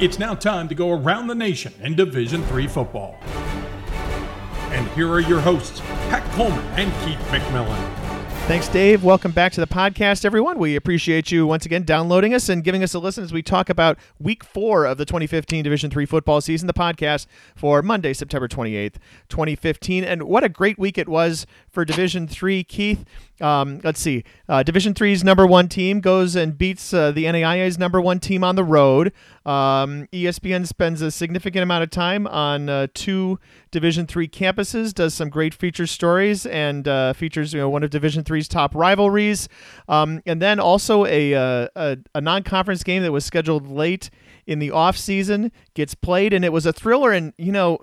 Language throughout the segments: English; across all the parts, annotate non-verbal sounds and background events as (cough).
It's now time to go around the nation in Division Three football. And here are your hosts, Pat Coleman and Keith McMillan. Thanks, Dave. Welcome back to the podcast, everyone. We appreciate you once again downloading us and giving us a listen as we talk about week four of the 2015 Division Three football season, the podcast for Monday, September 28th, 2015. And what a great week it was for Division Three, Keith. Um, let's see. Uh, Division Three's number one team goes and beats uh, the NAIA's number one team on the road. Um, ESPN spends a significant amount of time on uh, two Division Three campuses, does some great feature stories, and uh, features you know one of Division Three's top rivalries, um, and then also a, uh, a, a non-conference game that was scheduled late in the off season gets played, and it was a thriller. And you know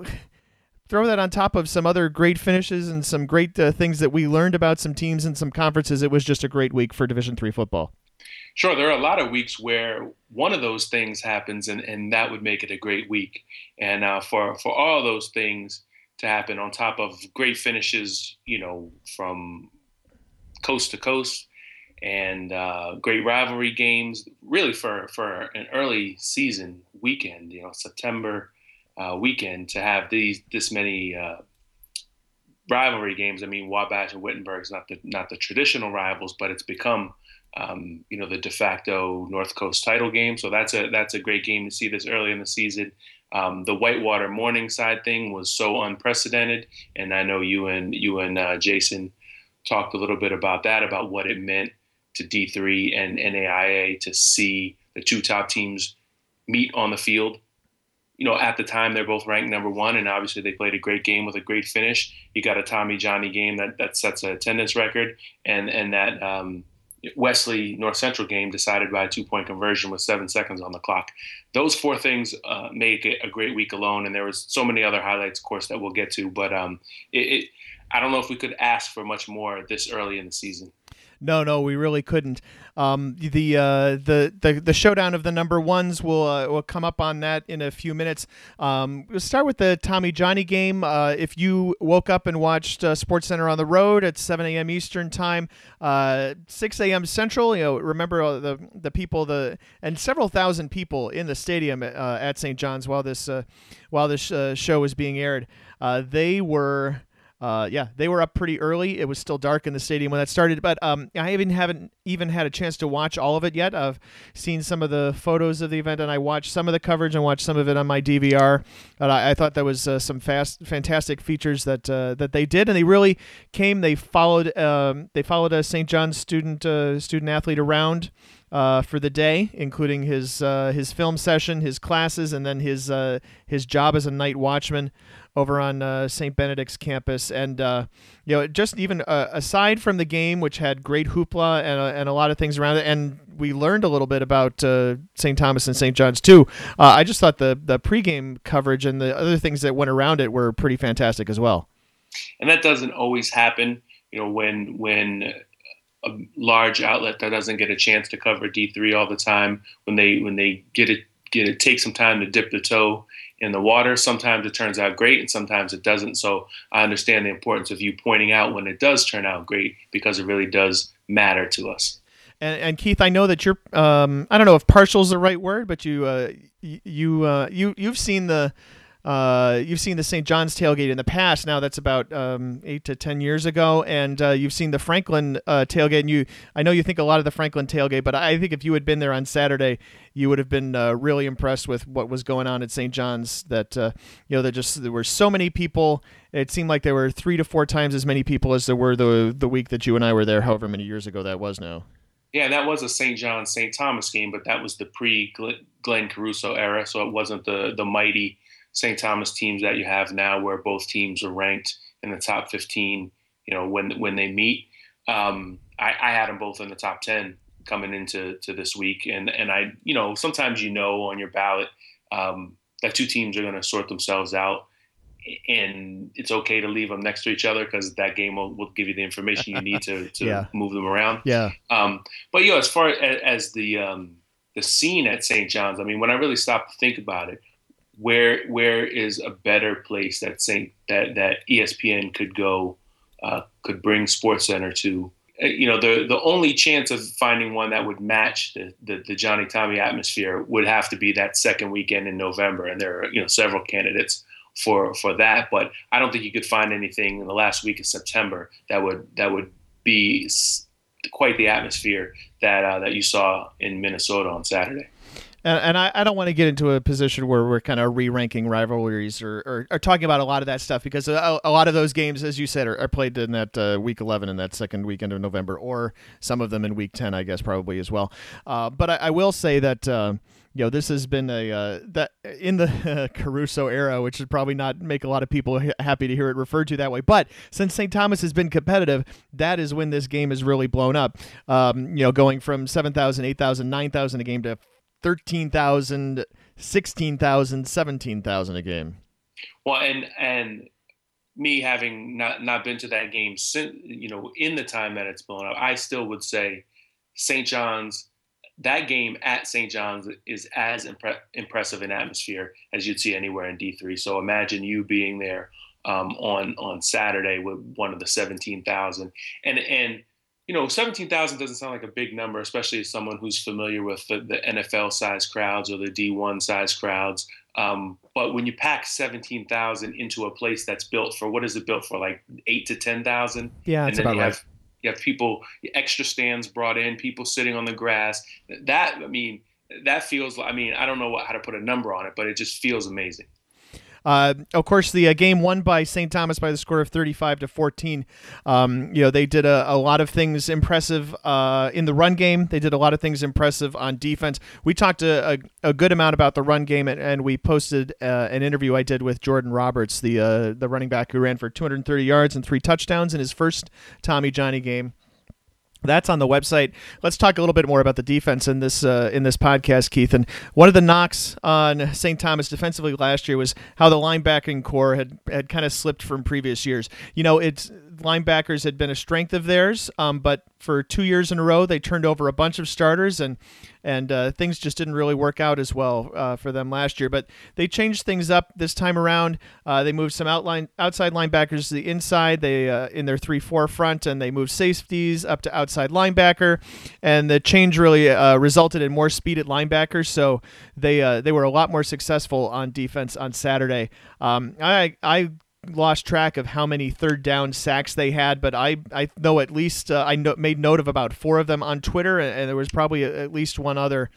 throw that on top of some other great finishes and some great uh, things that we learned about some teams and some conferences. It was just a great week for Division three football. Sure, there are a lot of weeks where one of those things happens, and, and that would make it a great week. And uh, for for all those things to happen on top of great finishes, you know, from coast to coast, and uh, great rivalry games, really for for an early season weekend, you know, September uh, weekend to have these this many uh, rivalry games. I mean, Wabash and Wittenberg's not the not the traditional rivals, but it's become um, you know the de facto North Coast title game. So that's a that's a great game to see this early in the season. Um, the Whitewater Morningside thing was so unprecedented, and I know you and you and uh, Jason talked a little bit about that, about what it meant to D3 and NAIA to see the two top teams meet on the field you know, at the time they're both ranked number one, and obviously they played a great game with a great finish. You got a Tommy Johnny game that, that sets an attendance record, and and that um, Wesley North Central game decided by a two point conversion with seven seconds on the clock. Those four things uh, make it a great week alone, and there was so many other highlights, of course, that we'll get to. But um, it, it, I don't know if we could ask for much more this early in the season. No, no, we really couldn't. Um, the, uh, the the the showdown of the number ones will uh, will come up on that in a few minutes. Um, we'll start with the Tommy Johnny game. Uh, if you woke up and watched uh, Sports Center on the road at 7 a.m. Eastern time, uh, 6 a.m. Central, you know, remember the the people the and several thousand people in the stadium uh, at St. John's while this while this show was being aired. they were uh, yeah, they were up pretty early. It was still dark in the stadium when that started, but um, I even haven't even had a chance to watch all of it yet. I've seen some of the photos of the event, and I watched some of the coverage and watched some of it on my DVR. But I, I thought that was uh, some fast, fantastic features that uh, that they did, and they really came. They followed um, they followed a St. John's student uh, student athlete around. Uh, for the day, including his uh, his film session, his classes, and then his uh, his job as a night watchman over on uh, St. Benedict's campus. And, uh, you know, just even uh, aside from the game, which had great hoopla and, uh, and a lot of things around it, and we learned a little bit about uh, St. Thomas and St. John's too, uh, I just thought the, the pregame coverage and the other things that went around it were pretty fantastic as well. And that doesn't always happen, you know, when, when, a large outlet that doesn't get a chance to cover D3 all the time when they when they get it get it take some time to dip the toe in the water. Sometimes it turns out great and sometimes it doesn't. So I understand the importance of you pointing out when it does turn out great because it really does matter to us. And, and Keith, I know that you're um, I don't know if partial is the right word, but you uh, you uh, you you've seen the uh, you've seen the St. John's tailgate in the past. Now that's about um, eight to ten years ago, and uh, you've seen the Franklin uh, tailgate. And you, I know you think a lot of the Franklin tailgate, but I think if you had been there on Saturday, you would have been uh, really impressed with what was going on at St. John's. That uh, you know, there just there were so many people. It seemed like there were three to four times as many people as there were the the week that you and I were there. However many years ago that was now. Yeah, that was a St. John St. Thomas game, but that was the pre Glenn Caruso era, so it wasn't the the mighty St. Thomas teams that you have now, where both teams are ranked in the top 15. You know, when when they meet, um, I, I, had them both in the top 10 coming into to this week, and and I, you know, sometimes you know on your ballot um, that two teams are going to sort themselves out, and it's okay to leave them next to each other because that game will, will, give you the information you need to (laughs) to yeah. move them around. Yeah. Um, but you know, as far as, as the um, the scene at St. John's, I mean, when I really stopped to think about it, where where is a better place that Saint that that ESPN could go uh, could bring Sports Center to uh, you know, the the only chance of finding one that would match the, the, the Johnny Tommy atmosphere would have to be that second weekend in November, and there are you know several candidates for for that. But I don't think you could find anything in the last week of September that would that would be quite the atmosphere that uh, that you saw in Minnesota on Saturday and, and I, I, don't want to get into a position where we're kind of re-ranking rivalries or, or, or, talking about a lot of that stuff because a, a lot of those games, as you said, are, are played in that uh, week 11 and that second weekend of November, or some of them in week 10, I guess, probably as well. Uh, but I, I, will say that. Uh, you know, this has been a uh, that in the (laughs) Caruso era, which would probably not make a lot of people happy to hear it referred to that way. But since St. Thomas has been competitive, that is when this game has really blown up. Um, you know, going from 7,000, 8,000, 9,000 a game to 13,000, 16,000, 17,000 a game. Well, and and me having not not been to that game since you know in the time that it's blown up, I still would say St. John's. That game at St. John's is as impre- impressive an atmosphere as you'd see anywhere in D3. So imagine you being there um, on on Saturday with one of the seventeen thousand, and and you know, 17,000 doesn't sound like a big number, especially as someone who's familiar with the, the NFL size crowds or the D1 size crowds. Um, but when you pack 17,000 into a place that's built for, what is it built for? Like eight to 10,000? Yeah, and then you right. have, you have people, extra stands brought in, people sitting on the grass. That, I mean, that feels, I mean, I don't know what, how to put a number on it, but it just feels amazing. Uh, of course, the uh, game won by St. Thomas by the score of 35 to 14. Um, you know, they did a, a, lot of things impressive uh, in the run game. They did a lot of things impressive on defense. We talked a, a, a good amount about the run game, and, and we posted uh, an interview I did with Jordan Roberts, the uh, the running back who ran for 230 yards and three touchdowns in his first Tommy Johnny game. That's on the website. Let's talk a little bit more about the defense in this uh, in this podcast, Keith. And one of the knocks on St. Thomas defensively last year was how the linebacking core had had kind of slipped from previous years. You know, it's linebackers had been a strength of theirs, um, but for two years in a row, they turned over a bunch of starters, and and uh, things just didn't really work out as well uh, for them last year. But they changed things up this time around. Uh, they moved some outline outside linebackers to the inside. They uh, in their three four front, and they moved safeties up to outside linebacker. And the change really uh, resulted in more speed at linebackers, so they uh, they were a lot more successful on defense on Saturday. Um, I I lost track of how many third down sacks they had, but I, I know at least uh, I no, made note of about four of them on Twitter, and, and there was probably a, at least one other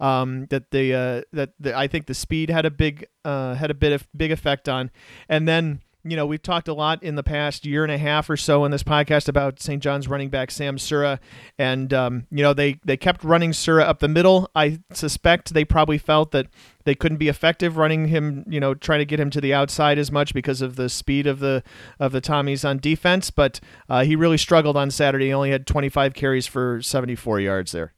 um, that the uh, that the, I think the speed had a big uh, had a bit of big effect on, and then you know, we've talked a lot in the past year and a half or so in this podcast about St. John's running back Sam Sura, and um, you know they they kept running Sura up the middle. I suspect they probably felt that they couldn't be effective running him, you know, trying to get him to the outside as much because of the speed of the of the Tommies on defense. But uh, he really struggled on Saturday. He only had 25 carries for 74 yards there.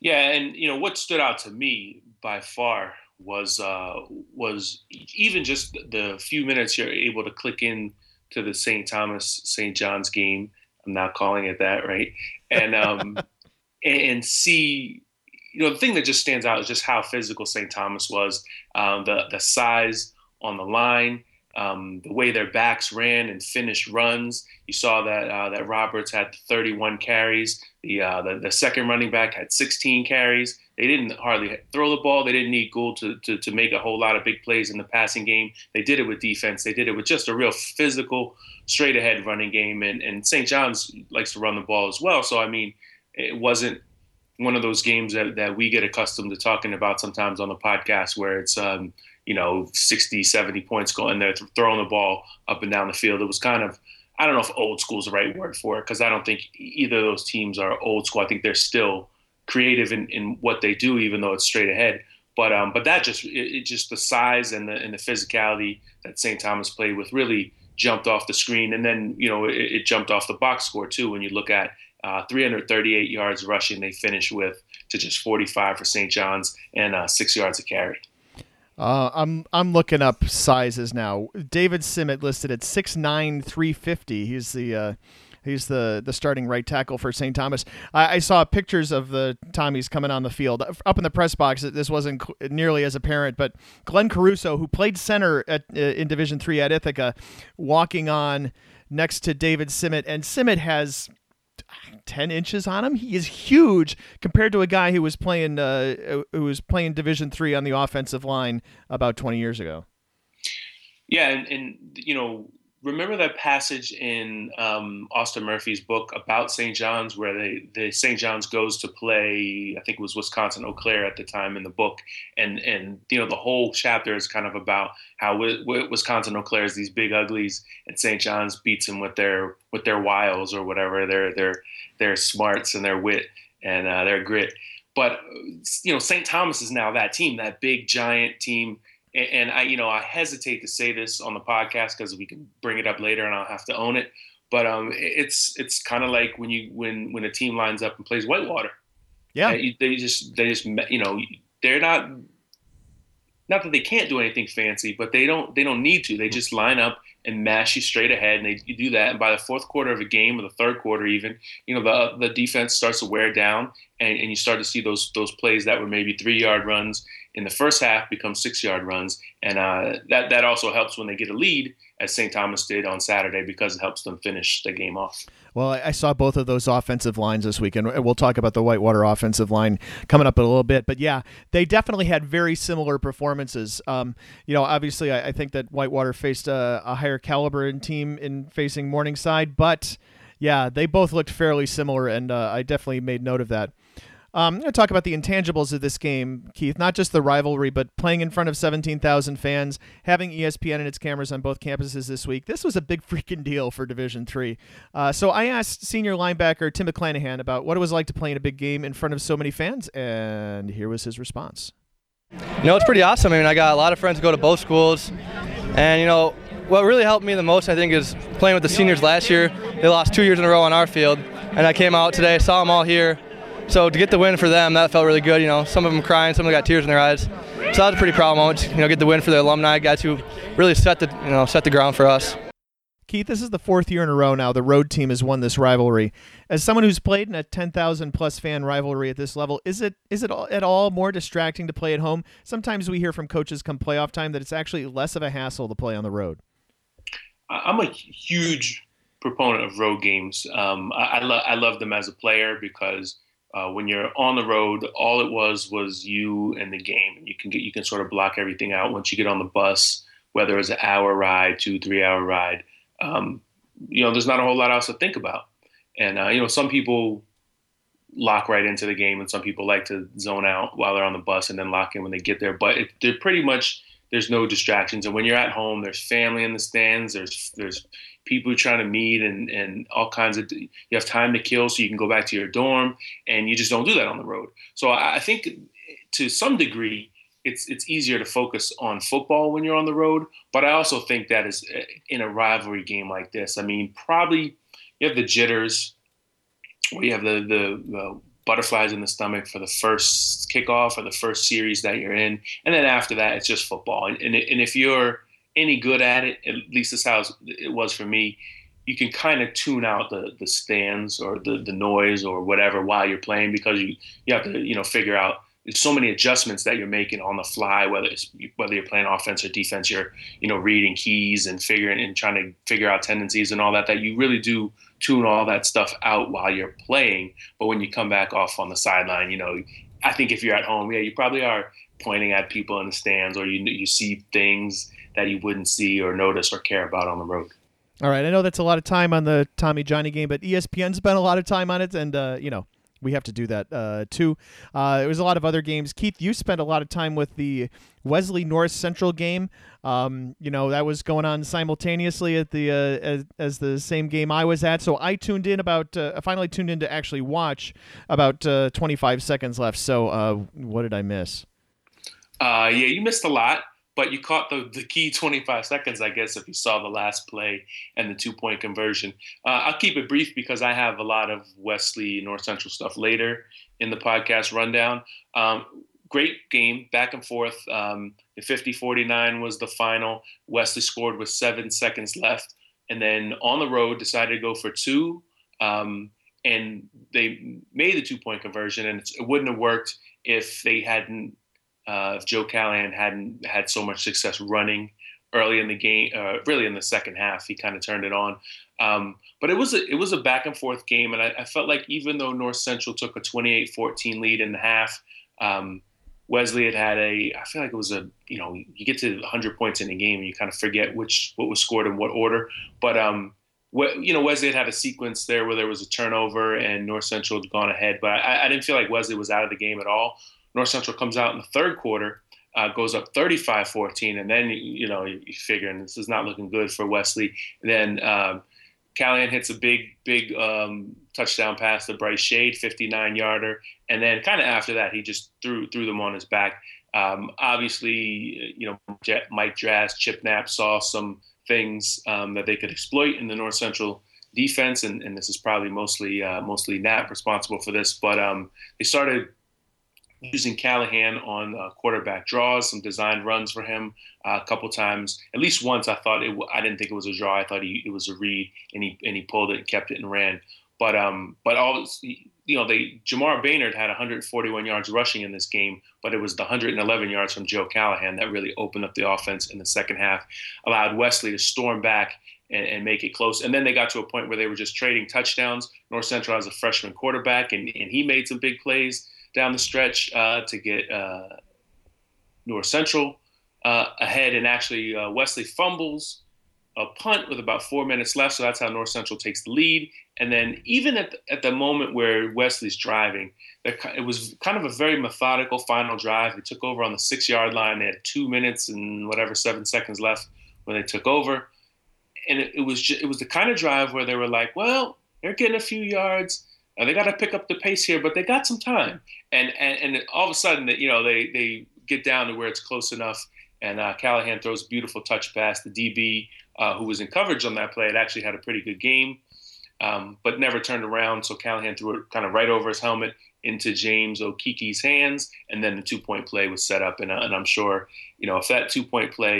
Yeah, and you know what stood out to me by far was uh, was even just the few minutes you're able to click in to the St. Thomas St. John's game. I'm not calling it that, right? And um, (laughs) and see, you know, the thing that just stands out is just how physical St. Thomas was. Um, the the size on the line, um, the way their backs ran and finished runs. You saw that uh, that Roberts had 31 carries. The, uh, the the second running back had 16 carries. They didn't hardly throw the ball. They didn't need Gould to, to, to make a whole lot of big plays in the passing game. They did it with defense. They did it with just a real physical, straight ahead running game. And, and St. John's likes to run the ball as well. So, I mean, it wasn't one of those games that, that we get accustomed to talking about sometimes on the podcast where it's, um, you know, 60, 70 points going there, throwing the ball up and down the field. It was kind of, I don't know if old school is the right word for it because I don't think either of those teams are old school. I think they're still creative in, in what they do, even though it's straight ahead. But um, but that just it, it, just the size and the and the physicality that St. Thomas played with really jumped off the screen, and then you know it, it jumped off the box score too. When you look at uh, 338 yards rushing, they finished with to just 45 for St. John's and uh, six yards of carry. Uh, I'm I'm looking up sizes now. David Simmet listed at 6'9", 350. He's the uh, He's the the starting right tackle for St. Thomas. I, I, saw pictures of the Tommies coming on the field up in the press box. This wasn't nearly as apparent, but Glenn Caruso, who played center at uh, in Division Three at Ithaca, walking on next to David Simmet, and Simmet has 10 inches on him. He is huge compared to a guy who was playing uh, who was playing Division three on the offensive line about 20 years ago. Yeah, and, and you know, remember that passage in um, Austin Murphy's book about St. John's, where they, the St. John's goes to play, I think it was Wisconsin Eau Claire at the time in the book, and and you know the whole chapter is kind of about how Wisconsin Eau Claire is these big uglies, and St. John's beats them with their with their wiles or whatever, their their their smarts and their wit and uh, their grit. But you know, St. Thomas is now that team, that big giant team and I, you know, I hesitate to say this on the podcast because we can bring it up later and I'll have to own it. But um, it's it's kind of like when you when when a team lines up and plays Whitewater. Yeah, they, they just they just you know they're not not that they can't do anything fancy, but they don't they don't need to. They just line up and mash you straight ahead, and they you do that. And by the fourth quarter of a game, or the third quarter, even you know the the defense starts to wear down, and, and you start to see those those plays that were maybe three yard runs in the first half become six yard runs, and uh, that that also helps when they get a lead, as St. Thomas did on Saturday, because it helps them finish the game off. Well, I saw both of those offensive lines this week, and we'll talk about the Whitewater offensive line coming up in a little bit. But yeah, they definitely had very similar performances. Um, you know, obviously, I, think that Whitewater faced a, a higher caliber in team in facing Morningside, but yeah, they both looked fairly similar, and uh, I definitely made note of that. Um, I'm going to talk about the intangibles of this game, Keith. Not just the rivalry, but playing in front of 17,000 fans, having ESPN and its cameras on both campuses this week. This was a big (laughs) freaking deal for Division Three. Uh, so I asked senior linebacker Tim McClanahan about what it was like to play in a big game in front of so many fans, and here was his response. You know, it's pretty awesome. I mean, I got a lot of friends who go to both schools, and you know, what really helped me the most, I think, is playing with the seniors last year. They lost two years in a row on our field, and I came out today, saw them all here, so to get the win for them, that felt really good. You know, some of them crying, some of them got tears in their eyes. So that was a pretty proud moment. You know, get the win for the alumni guys who really set the you know set the ground for us. Keith, this is the fourth year in a row now the road team has won this rivalry. As someone who's played in a 10,000 plus fan rivalry at this level, is it is it at all more distracting to play at home? Sometimes we hear from coaches come playoff time that it's actually less of a hassle to play on the road. I'm a huge proponent of road games. Um, I, I, lo- I love them as a player because uh, when you're on the road, all it was was you and the game. You can get you can sort of block everything out once you get on the bus, whether it's an hour ride, two three hour ride. Um, you know, there's not a whole lot else to think about. And uh, you know, some people lock right into the game, and some people like to zone out while they're on the bus and then lock in when they get there. But it, they're pretty much there's no distractions. And when you're at home, there's family in the stands. There's there's people you're trying to meet and, and all kinds of you have time to kill so you can go back to your dorm and you just don't do that on the road so i, I think to some degree it's it's easier to focus on football when you're on the road but i also think that is eh, in a rivalry game like this i mean probably you have the jitters where you have the, the, the butterflies in the stomach for the first kickoff or the first series that you're in. And then after that it's just football. And, and, and if you're any good at it, at least that's how it was for me, you can kind of tune out the, the stands or the, the noise or whatever while you're playing because you, you have to, you know, figure out there's so many adjustments that you're making on the fly, whether it's whether you're playing offense or defense, you're, you know, reading keys and figuring and trying to figure out tendencies and all that, that you really do tune all that stuff out while you're playing. But when you come back off on the sideline, you know, I think if you're at home, yeah, you probably are pointing at people in the stands or you, you see things that you wouldn't see or notice or care about on the road. All right, I know that's a lot of time on the Tommy Johnny game, but ESPN spent a lot of time on it, and uh, you know we have to do that uh, too. Uh, there was a lot of other games. Keith, you spent a lot of time with the Wesley North Central game. Um, you know that was going on simultaneously at the uh, as, as, the same game I was at. So I tuned in about. Uh, finally tuned in to actually watch about uh, 25 seconds left. So uh, what did I miss? yeah, you missed a lot but you caught the, the key 25 seconds, I guess, if you saw the last play and the two point conversion. Uh, I'll keep it brief because I have a lot of Wesley North Central stuff later in the podcast rundown. Um, great game, back and forth. Um, 50 49 was the final. Wesley scored with seven seconds left. And then on the road, decided to go for two. Um, and they made the two point conversion, and it wouldn't have worked if they hadn't uh, if Joe Callahan hadn't had so much success running early in the game, uh, really in the second half. He kind of turned it on. Um, but it was a it was a back and forth game, and I, I felt like even though North Central took a 28-14 lead in the half, um, Wesley had had a I feel like it was a you know you get to 100 points in a game and you kind of forget which what was scored in what order. But um, you know Wesley had had a sequence there where there was a turnover and North Central had gone ahead, but I, I didn't feel like Wesley was out of the game at all. North Central comes out in the third quarter uh, goes up 35-14, and then you know you, you figuring this is not looking good for Wesley. And then um, Callahan hits a big, big um, touchdown pass to Bryce Shade, 59 yarder, and then kind of after that he just threw threw them on his back. Um, obviously, you know Mike Drass, Chip Knapp saw some things um, that they could exploit in the North Central defense, and, and this is probably mostly uh, mostly Knapp responsible for this. But um, they started using Callahan on uh, quarterback draws, some designed runs for him uh, a couple times. At least once, I thought it. I didn't think it was a draw. I thought he, it was a read, and he and he pulled it, and kept it, and ran. But um, but all you know, they Jamar Baynard had 141 yards rushing in this game, but it was the 111 yards from Joe Callahan that really opened up the offense in the second half, allowed Wesley to storm back and, and, make it close. And then they got to a point where they were just trading touchdowns. North Central has a freshman quarterback, and, and he made some big plays down the stretch uh, to get uh, North Central uh, ahead, and actually uh, Wesley fumbles a punt with about four minutes left, so that's how North Central takes the lead. And then even at the, at the moment where Wesley's driving, it was kind of a very methodical final drive. They took over on the six yard line. They had two minutes and whatever seven seconds left when they took over, and it, it was just, it was the kind of drive where they were like, well, they're getting a few yards now they got to pick up the pace here, but they got some time. And and, and all of a sudden, you know, they they get down to where it's close enough. And uh, Callahan throws beautiful touch pass. The DB uh, who was in coverage on that play had actually had a pretty good game, um, but never turned around. So Callahan threw it kind of right over his helmet into James Okiki's hands, and then the two point play was set up. And, uh, and I'm sure, you know, if that two point play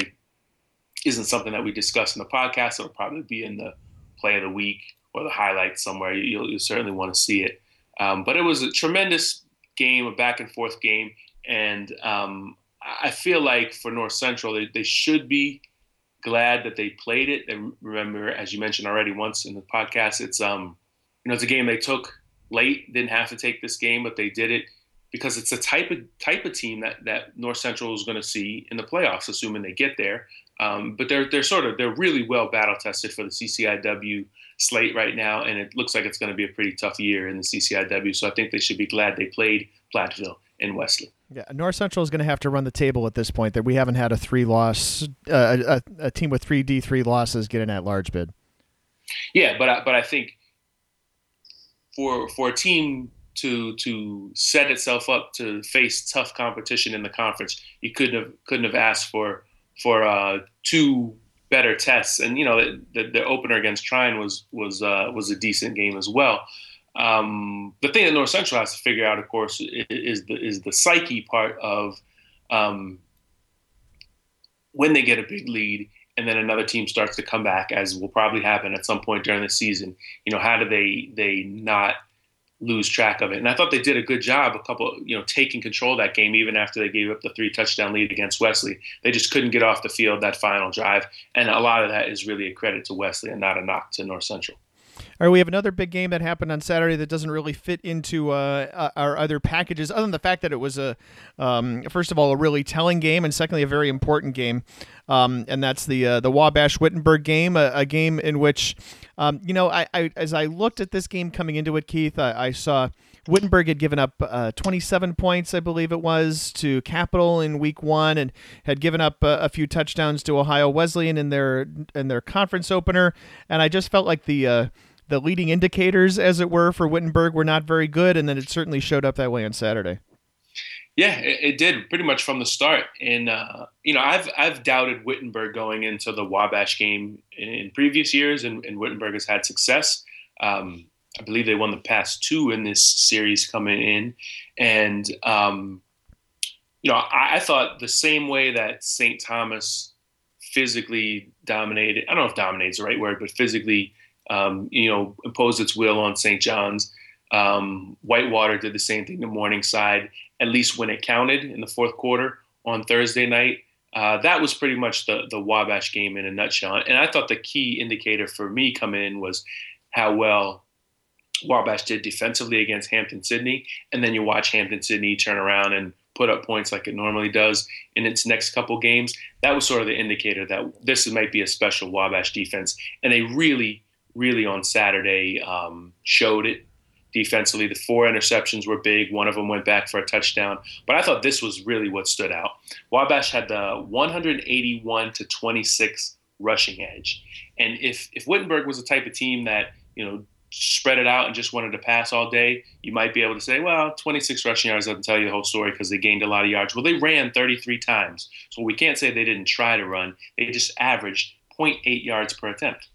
isn't something that we discuss in the podcast, it'll probably be in the play of the week or the highlights somewhere. You'll, you'll certainly want to see it. Um, but it was a tremendous game, a back and forth game, and um, I feel like for North Central, they, they should be glad that they played it. And remember, as you mentioned already once in the podcast, it's um, you know, it's a game they took late. Didn't have to take this game, but they did it because it's a type of type of team that that North Central is going to see in the playoffs, assuming they get there. Um, but they're they're sort of they're really well battle tested for the CCIW slate right now, and it looks like it's going to be a pretty tough year in the CCIW. So I think they should be glad they played Platteville and Wesley. Yeah, North Central is going to have to run the table at this point. That we haven't had a three loss, uh, a, a, team with three D three losses get in that large bid. Yeah, but I, but I think for for a team to to set itself up to face tough competition in the conference, you couldn't have couldn't have asked for for uh, two better tests. And you know, the, the opener against Trine was was uh, was a decent game as well. Um, the thing that North Central has to figure out, of course, is the is the psyche part of um, when they get a big lead and then another team starts to come back, as will probably happen at some point during the season. You know, how do they they not lose track of it. And I thought they did a good job, a couple, you know, taking control of that game even after they gave up the three touchdown lead against Wesley. They just couldn't get off the field that final drive, and a lot of that is really a credit to Wesley and not a knock to North Central. All right, we have another big game that happened on Saturday that doesn't really fit into uh, uh, our other packages, other than the fact that it was a, um, first of all, a really telling game, and secondly, a very important game, um, and that's the uh, the Wabash Wittenberg game, a, a game in which, um, you know, I, I, as I looked at this game coming into it, Keith, I, I saw Wittenberg had given up uh, 27 points, I believe it was, to Capital in Week One, and had given up uh, a few touchdowns to Ohio Wesleyan in their in their conference opener. And I just felt like the uh, the leading indicators, as it were, for Wittenberg were not very good, and then it certainly showed up that way on Saturday. Yeah, it, it did pretty much from the start. And uh, you know, I've I've doubted Wittenberg going into the Wabash game in, in previous years, and, and, Wittenberg has had success. Um, I believe they won the past two in this series coming in, and um, you know I, I, thought the same way that St. Thomas physically dominated. I don't know if dominates is the right word, but physically, um, you know, imposed its will on St. John's. Um, Whitewater did the same thing to Morningside, at least when it counted in the fourth quarter on Thursday night. uh, that was pretty much the the Wabash game in a nutshell. And I thought the key indicator for me coming in was how well Wabash did defensively against Hampden Sydney, and then you watch Hampden Sydney turn around and put up points like it normally does in its next couple games. That was sort of the indicator that this might be a special Wabash defense, and they really, really on Saturday um, showed it defensively. The four interceptions were big. One of them went back for a touchdown. But I thought this was really what stood out. Wabash had the 181 to 26 rushing edge. And if if Wittenberg was the type of team that, you know, spread it out and just wanted to pass all day, you might be able to say, well, 26 rushing yards doesn't tell you the whole story because they gained a lot of yards. Well, they ran 33 times. So we can't say they didn't try to run. They just averaged 0.8 yards per attempt.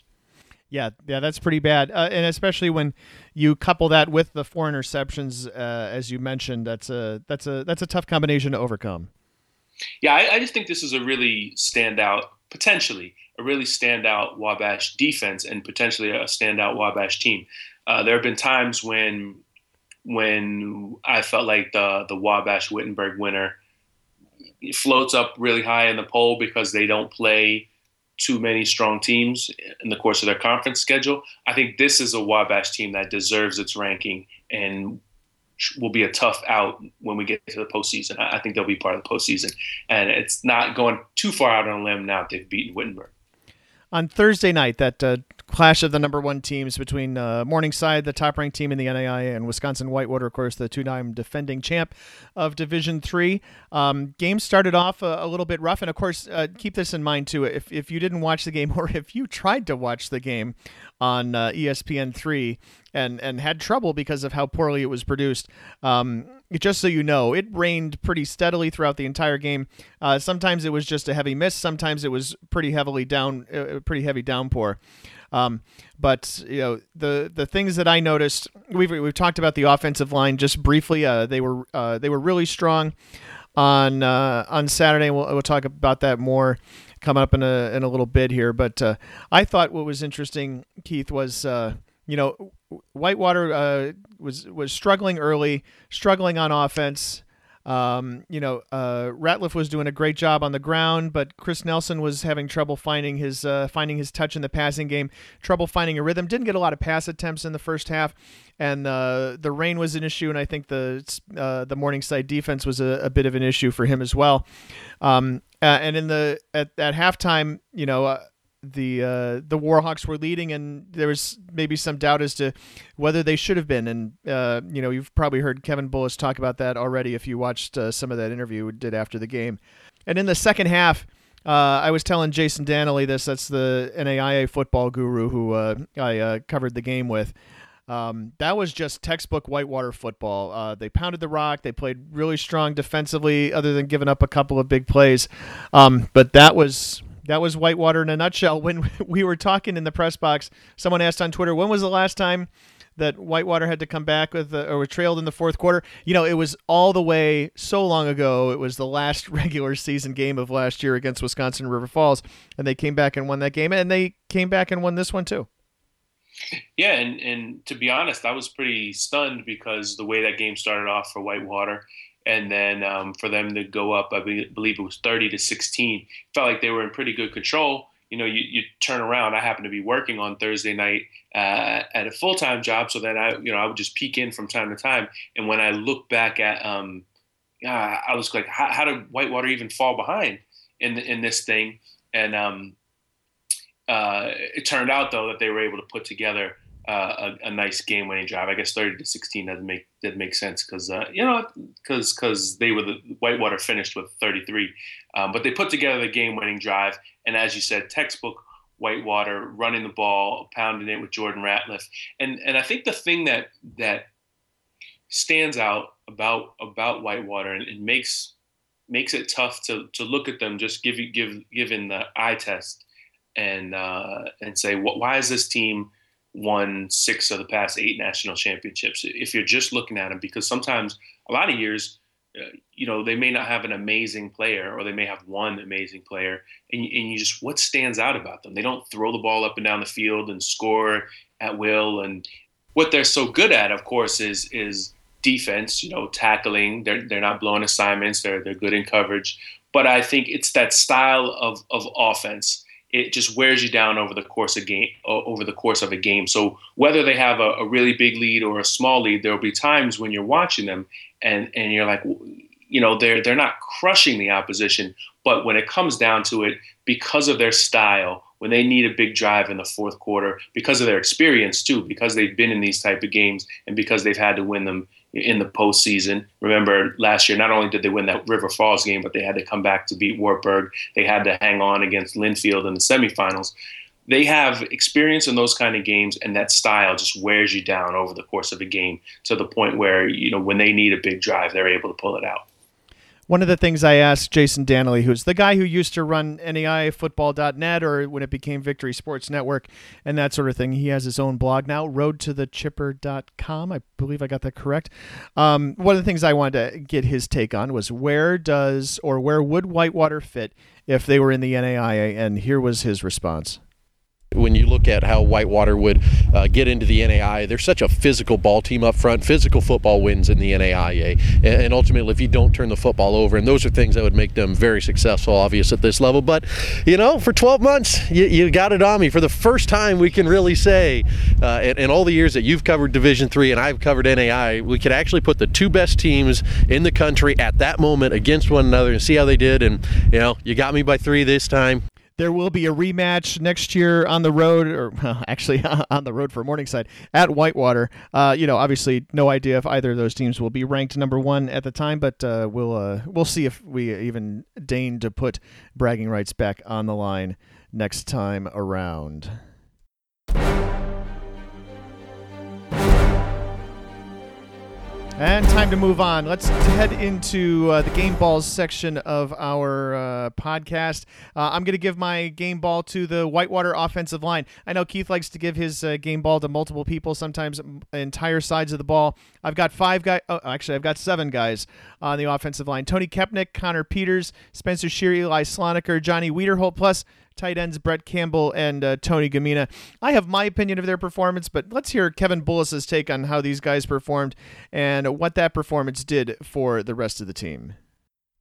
Yeah, yeah, that's pretty bad, uh, and especially when you couple that with the four interceptions, uh, as you mentioned, that's a that's a that's a tough combination to overcome. Yeah, I, I just think this is a really standout, potentially a really standout Wabash defense, and potentially a standout Wabash team. Uh, there have been times when when I felt like the the Wabash Wittenberg winner floats up really high in the poll because they don't play too many strong teams in the course of their conference schedule. I think this is a Wabash team that deserves its ranking and will be a tough out when we get to the postseason. I think they'll be part of the postseason. And it's not going too far out on a limb now that they've beaten Wittenberg on Thursday night, that uh, clash of the number one teams between uh, Morningside, the top ranked team in the NAIA, and Wisconsin Whitewater, of course, the two time defending champ of Division Three. Um, game started off a, a, little bit rough, and of course, uh, keep this in mind too. If, if you didn't watch the game, (laughs) or if you tried to watch the game on uh, ESPN three and and had trouble because of how poorly it was produced. Um, just so you know, it rained pretty steadily throughout the entire game. Uh, sometimes it was just a heavy mist. Sometimes it was pretty heavily down, uh, pretty heavy downpour. Um, but you know the the things that I noticed, we've we've talked about the offensive line just briefly. Uh, they were uh, they were really strong on uh, on Saturday. We'll we'll talk about that more coming up in a in a little bit here. But uh, I thought what was interesting, Keith, was uh, you know Whitewater uh, was was struggling early, struggling on offense. Um, you know, uh, Ratliff was doing a great job on the ground, but Chris Nelson was having trouble finding his uh, finding his touch in the passing game, trouble finding a rhythm. Didn't get a lot of pass attempts in the first half, and uh, the rain was an issue. And I think the uh, the Morningside defense was a, a, bit of an issue for him as well. Um, uh, and in the at, at halftime, you know, uh, the uh, the Warhawks were leading, and there was maybe some doubt as to whether they should have been. And uh, you know, you've probably heard Kevin Bullis talk about that already if you watched uh, some of that interview we did after the game. And in the second half, uh, I was telling Jason Danley this. That's the NAIA football guru who uh, I uh, covered the game with. Um, that was just textbook Whitewater football. Uh, they pounded the rock. They played really strong defensively, other than giving up a couple of big plays. Um, but that was that was Whitewater in a nutshell. When (laughs) we were talking in the press box, someone asked on Twitter, "When was the last time that Whitewater had to come back with or were trailed in the fourth quarter?" You know, it was all the way so long ago. It was the last (laughs) regular season game of last year against Wisconsin River Falls, and they came back and won that game, and they came back and won this one too. Yeah, and and to be honest, I was pretty stunned because the way that game started off for Whitewater, and then um, for them to go up, I believe it was 30 to 16, felt like they were in pretty good control. You know, you, you turn around. I happened to be working on Thursday night uh, at a full time job, so then I, you know, I would just peek in from time to time. And when I look back at, um, I was like, how, how, did Whitewater even fall behind in the, in this thing? And um, uh, it turned out though that they were able to put together a, a, nice game-winning drive. I guess 30 to 16 doesn't make didn't make sense because uh, you know because because they were the Whitewater finished with 33, um, but they put together the game-winning drive, and as you said, textbook Whitewater running the ball, pounding it with Jordan Ratliff, and and I think the thing that that stands out about about Whitewater and, and makes makes it tough to to look at them just give give given the eye test and uh, and say why is this team won six of the past eight national championships. If you're just looking at them, because sometimes a lot of years, uh, you know, they may not have an amazing player or they may have one amazing player, and, and you just what stands out about them? They don't throw the ball up and down the field and score at will, and what they're so good at, of course, is is defense. You know, tackling. They're they're not blowing assignments. They're they're good in coverage. but I think it's that style of of offense. It just wears you down over the course of game over the course of a game. So whether they have a, a really big lead or a small lead, there will be times when you're watching them and and you're like, you know, they're they're not crushing the opposition, but when it comes down to it, because of their style, when they need a big drive in the fourth quarter, because of their experience too, because they've been in these type of games and because they've had to win them in the postseason. Remember last year, not only did they win that River Falls game, but they had to come back to beat Wartburg. They had to hang on against Linfield in the semifinals. They have experience in those kind of games, and that style just wears you down over the course of a game to the point where you know when they need a big drive, they're able to pull it out. One of the things I asked Jason Danley, who's the guy who used to run NAIFootball.net or when it became Victory Sports Network and that sort of thing, he has his own blog now, roadtothechipper.com. I believe I got that correct. Um, one of the things I wanted to get his take on was where does or where would Whitewater fit if they were in the NAIA? And here was his response when you look at how Whitewater would uh, get into the NAIA, they're such a physical ball team up front. Physical football wins in the NAIA, and ultimately, if you don't turn the football over, and those are things that would make them very successful, obvious at this level. But you know, for 12 months, you, you got it on me. For the first time, we can really say, uh, in, in all the years that you've covered Division Three and I've covered NAIA, we could actually put the two best teams in the country at that moment against one another and see how they did. And you know, you got me by three this time. There will be a rematch next year on the road, or well, (laughs) actually (laughs) on the road for Morningside at Whitewater. Uh, you know, obviously, no idea if either of those teams will be ranked number one at the time, but uh, we'll uh, we'll see if we even deign to put bragging rights back on the line next time around. And time to move on. Let's head into uh, the game balls section of our uh, podcast. Uh, I'm going to give my game ball to the Whitewater offensive line. I know Keith likes to give his uh, game ball to multiple people, sometimes entire sides of the ball. I've got five guys. Oh, actually, I've got seven guys on the offensive line: Tony Kepnick, Connor Peters, Spencer Shear, Eli Sloniker, Johnny Wiederholt, plus tight ends Brett Campbell and uh, Tony Gamina. I have my opinion of their performance, but let's hear Kevin Bullis's take on how these guys performed and what that performance did for the rest of the team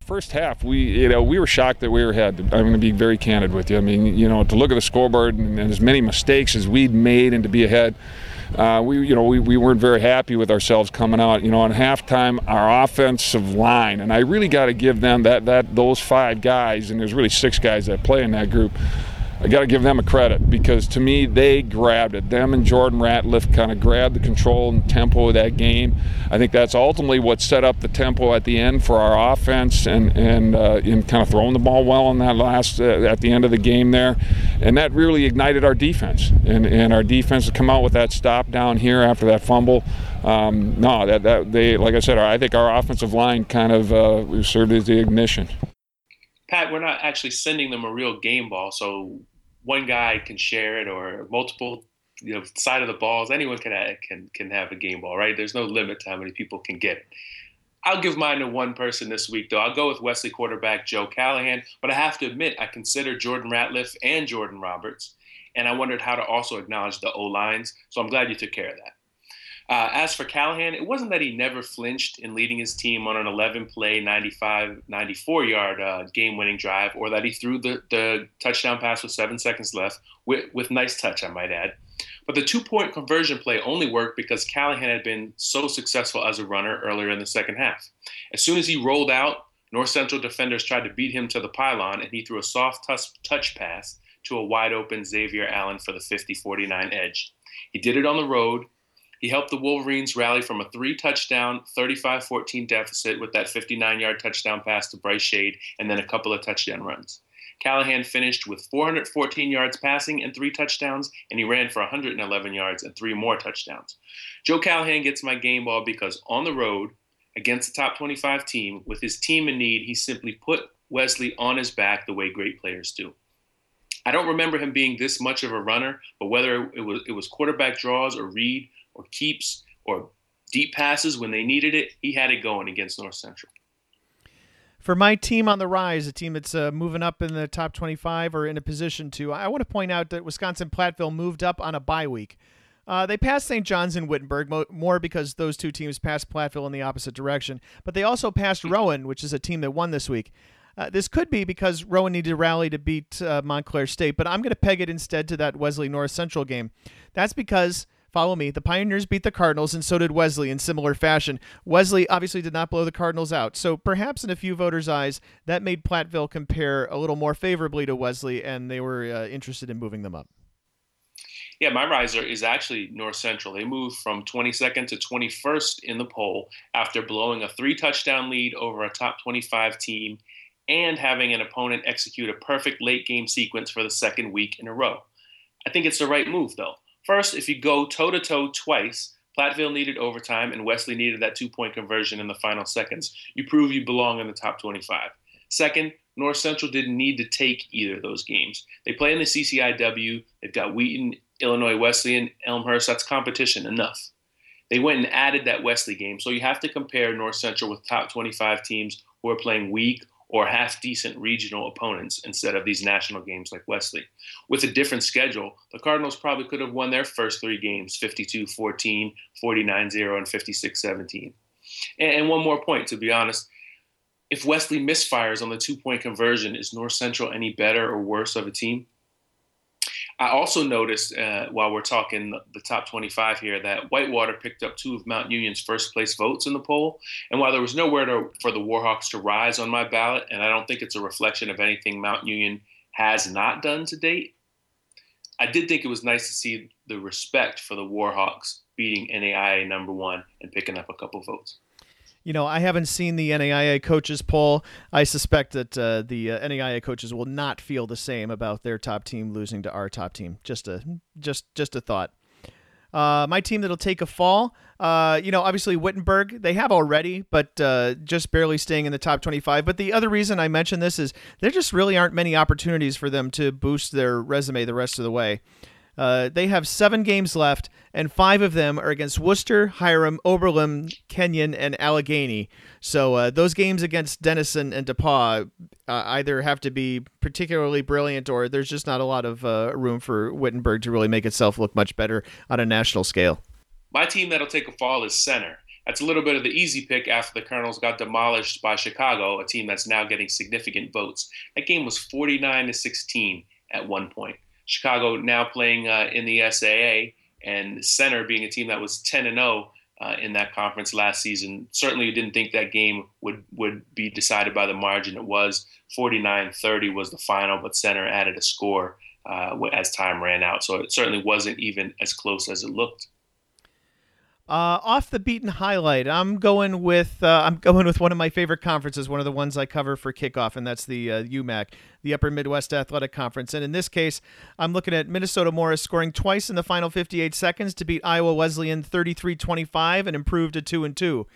first half, we you know we were shocked that we were ahead. I'm going to be very candid with you. I mean, you know, to look at the scoreboard and, and as many mistakes as we'd made and to be ahead, uh, we you know we, we weren't very happy with ourselves coming out. You know, on halftime, our offensive line, and I really got to give them that that those five guys, and there's really six guys that play in that group. I got to give them a credit because to me they grabbed it. Them and Jordan Ratliff kind of grabbed the control and tempo of that game. I think that's ultimately what set up the tempo at the end for our offense and and uh, in kind of throwing the ball well in that last uh, at the end of the game there, and that really ignited our defense. And and our defense to come out with that stop down here after that fumble. Um, no, that that they like I said, I think our offensive line kind of uh, served as the ignition. Pat, we're not actually sending them a real game ball, so one guy can share it or multiple you know side of the balls anyone can have, can can have a game ball right? There's no limit to how many people can get it. I'll give mine to one person this week though. I'll go with wesley quarterback joe callahan but i have to admit i consider jordan ratliff and jordan roberts and i wondered how to also acknowledge the o lines so i'm glad you took care of that uh, as for Callahan, it wasn't that he never flinched in leading his team on an 11 play, 95, 94 yard uh, game winning drive, or that he threw the, the touchdown pass with seven seconds left, with, with nice touch, I might add. But the two point conversion play only worked because Callahan had been so successful as a runner earlier in the second half. As soon as he rolled out, North Central defenders tried to beat him to the pylon, and he threw a soft touch, touch pass to a wide open Xavier Allen for the 50 49 edge. He did it on the road he helped the Wolverines rally from a three touchdown, 35 14 deficit with that 59 yard touchdown pass to Bryce Shade and then a couple of touchdown runs. Callahan finished with 414 yards passing and three touchdowns, and he ran for 111 yards and three more touchdowns. Joe Callahan gets my game ball because on the road against the top 25 team, with his team in need, he simply put Wesley on his back the way great players do. I don't remember him being this much of a runner, but whether it was, it was quarterback draws or read or keeps or deep passes when they needed it, he had it going against North Central. For my team on the rise, a team that's uh, moving up in the top 25 or in a position to, I want to point out that Wisconsin Platteville moved up on a bye week. Uh, they passed St. John's and Wittenberg mo- more because those two teams passed Platteville in the opposite direction, but they also passed Rowan, which is a team that won this week. Uh, this could be because Rowan needed to rally to beat uh, Montclair State, but I'm going to peg it instead to that Wesley North Central game. That's because follow me. The Pioneers beat the Cardinals, and so did Wesley in similar fashion. Wesley obviously did not blow the Cardinals out, so perhaps in a few voters' eyes, that made Platteville compare a little more favorably to Wesley, and they were uh, interested in moving them up. Yeah, my riser is actually North Central. They moved from 22nd to 21st in the poll after blowing a three touchdown lead over a top 25 team and having an opponent execute a perfect late game sequence for the second week in a row. I think it's the right move, though. First, if you go toe to toe twice, Platteville needed overtime and Wesley needed that two point conversion in the final seconds. You prove you belong in the top 25. Second, North Central didn't need to take either of those games. They play in the CCIW. They've got Wheaton, Illinois Wesleyan, Elmhurst. That's competition enough. They went and added that Wesley game. So you have to compare North Central with top 25 teams who are playing weak or half decent regional opponents instead of these national games like Wesley. With a different schedule, the Cardinals probably could have won their first three games 52 14, 49 0, and 56 17. And one more point, to be honest if Wesley misfires on the two point conversion, is North Central any better or worse of a team? I also noticed uh, while we're talking the top 25 here that Whitewater picked up two of Mount Union's first place votes in the poll. And while there was nowhere to, for the Warhawks to rise on my ballot, and I don't think it's a reflection of anything Mount Union has not done to date, I did think it was nice to see the respect for the Warhawks beating NAIA number one and picking up a couple votes you know, I haven't seen the NAIA coaches poll. I suspect that uh, the uh, NAIA coaches will not feel the same about their top team losing to our top team. Just a just just a thought. Uh, my team that'll take a fall, uh, you know, obviously Wittenberg, they have already, but uh, just barely staying in the top 25. But the other reason I mention this is there just really aren't many opportunities for them to boost their resume the rest of the way. Uh, they have seven games left, and five of them are against Wooster, Hiram, Oberlin, Kenyon, and Allegheny. So uh, those games against Denison and DePauw uh, either have to be particularly brilliant, or there's just not a lot of uh, room for Wittenberg to really make itself look much better on a national scale. My team that'll take a fall is Centre. That's a little bit of the easy pick after the Colonels got demolished by Chicago, a team that's now getting significant votes. That game was 49 to 16 at one point. Chicago now playing uh, in the SAA, and Centre being a team that was 10 and 0 uh, in that conference last season. Certainly, didn't think that game would would be decided by the margin it was. 49-30 was the final, but Centre added a score uh, as time ran out, so it certainly wasn't even as close as it looked. Uh, off the beaten highlight, I'm going with uh, I'm going with one of my favorite conferences, one of the ones I cover for kickoff, and that's the uh, UMAC, the Upper Midwest Athletic Conference. And in this case, I'm looking at Minnesota Morris scoring twice in the final 58 seconds to beat Iowa Wesleyan 33-25 and improve to two and two.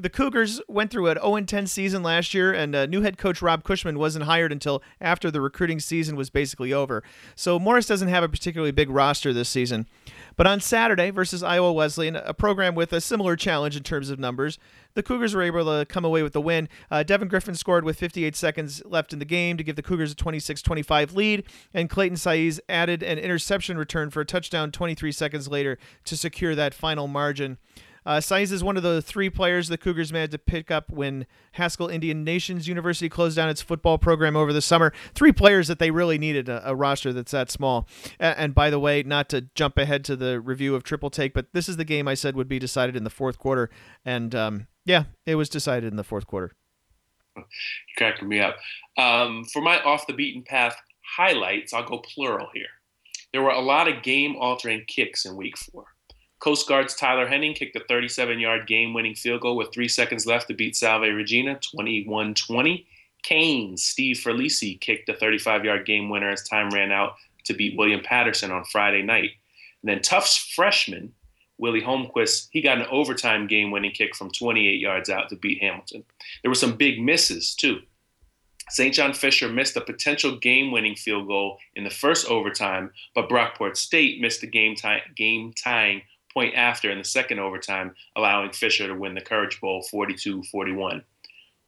The Cougars went through an 0 10 season last year, and uh, new head coach Rob Cushman wasn't hired until after the recruiting season was basically over. So Morris doesn't have a particularly big roster this season. But on Saturday versus Iowa Wesleyan, a program with a similar challenge in terms of numbers, the Cougars were able to come away with the win. Uh, Devin Griffin scored with 58 seconds left in the game to give the Cougars a 26 25 lead, and Clayton Saiz added an interception return for a touchdown 23 seconds later to secure that final margin. Uh, Saiz is one of the three players the Cougars managed to pick up when Haskell Indian Nations University closed down its football program over the summer. Three players that they really needed a, a roster that's that small. And, and, by the way, not to jump ahead to the review of Triple Take, but this is the game I said would be decided in the fourth quarter. And um, yeah, it was decided in the fourth quarter. You're cracking me up. Um, for my off the beaten path highlights, I'll go plural here. There were a lot of game altering kicks in week four. Coast Guard's Tyler Henning kicked a 37 yard game winning field goal with three seconds left to beat Salve Regina 21 20. Kean's Steve Ferlisi kicked a 35 yard game winner as time ran out to beat William Paterson on Friday night. And then Tufts freshman Willie Holmquist, he got an overtime game winning kick from 28 yards out to beat Hamilton. There were some big misses, too. St. John Fisher missed a potential game winning field goal in the first overtime, but Brockport State missed a game, game tying point after in the second overtime, allowing Fisher to win the Courage Bowl 42 41.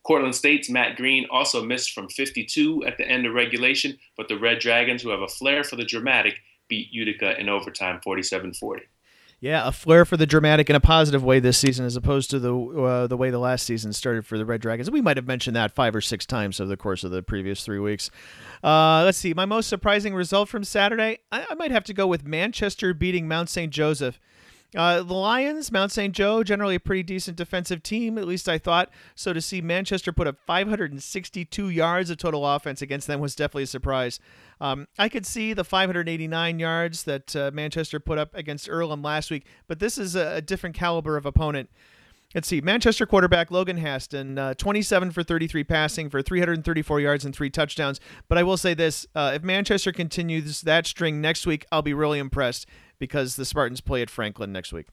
Cortland State's Matt Green also missed from 52 at the end of regulation, but the Red Dragons, who have a flair for the dramatic, beat Utica in overtime 47 40. Yeah, a flair for the dramatic in a positive way this season, as opposed to the uh, the way the last season started for the Red Dragons. We might have mentioned that five or six times over the course of the previous three weeks. Uh, let's see. My most surprising result from Saturday, I, I might have to go with Manchester beating Mount St. Joseph. Uh, the Lions, Mount St. Joe, generally a pretty decent defensive team, at least I thought. So to see Manchester put up 562 yards of total offense against them was definitely a surprise. Um, I could see the 589 yards that uh, Manchester put up against Earlham last week, but this is a, a different caliber of opponent. Let's see. Manchester quarterback Logan Haston, uh, 27 for 33 passing for 334 yards and three touchdowns. But I will say this uh, if Manchester continues that string next week, I'll be really impressed because the Spartans play at Franklin next week.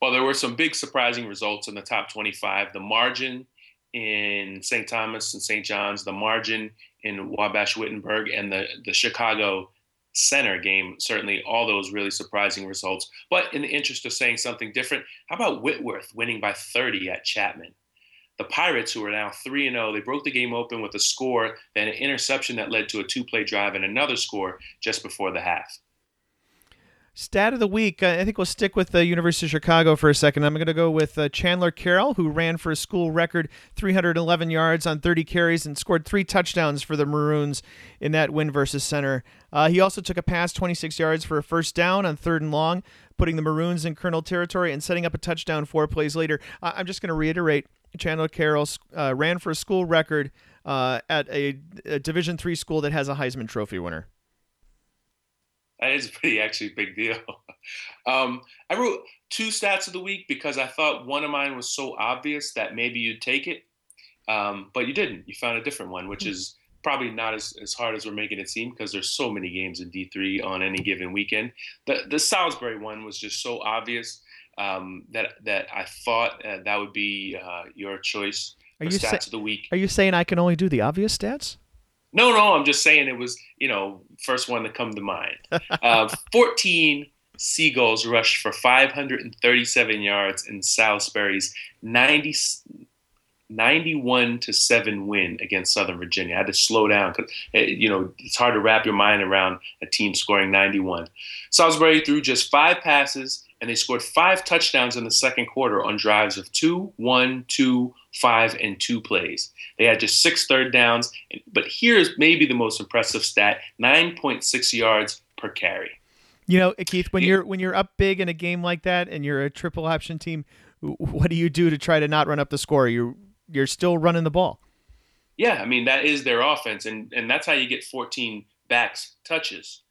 Well, there were some big surprising results in the top 25. The margin in St. Thomas and St. John's, the margin in Wabash Wittenberg, and the, the Chicago Centre game certainly all those really surprising results but in the interest of saying something different how about whitworth winning by 30 at chapman the pirates who are now 3 and 0 they broke the game open with a score then an interception that led to a two play drive and another score just before the half Stat of the week. I think we'll stick with the University of Chicago for a second. I'm going to go with uh, Chandler Carroll, who ran for a school record 311 yards on 30 carries and scored three touchdowns for the Maroons in that win versus Centre. Uh, he also took a pass 26 yards for a first down on third and long, putting the Maroons in Colonel territory and setting up a touchdown four plays later. I'm just going to reiterate Chandler Carroll uh, ran for a school record uh, at a, a Division three school that has a Heisman Trophy winner. That is a pretty actually big deal. (laughs) Um, I wrote two stats of the week because I thought one of mine was so obvious that maybe you'd take it, um, but you didn't. You found a different one, which hmm. is probably not as, as hard as we're making it seem because there's so many games in D3 on any given weekend. The the Salisbury one was just so obvious um, that that I thought uh, that would be uh, your choice for stats sa- of the week. Are you saying I can only do the obvious stats? No, no, I'm just saying it was, you know, first one to come to mind. Uh, (laughs) 14 Seagulls rushed for 537 yards in Salisbury's 90, 91 to 7 win against Southern Virginia. I had to slow down because, eh, you know, it's hard to wrap your mind around a team scoring 91. Salisbury threw just five passes and they scored five touchdowns in the second quarter on drives of two, one, two, five, and two plays. They had just six third downs, but here's maybe the most impressive stat: 9.6 yards per carry. You know, Keith, when you're when you're up big in a game like that, and you're a triple option team, what do you do to try to not run up the score? You you're still running the ball. Yeah, I mean that is their offense, and and that's how you get 14 backs touches.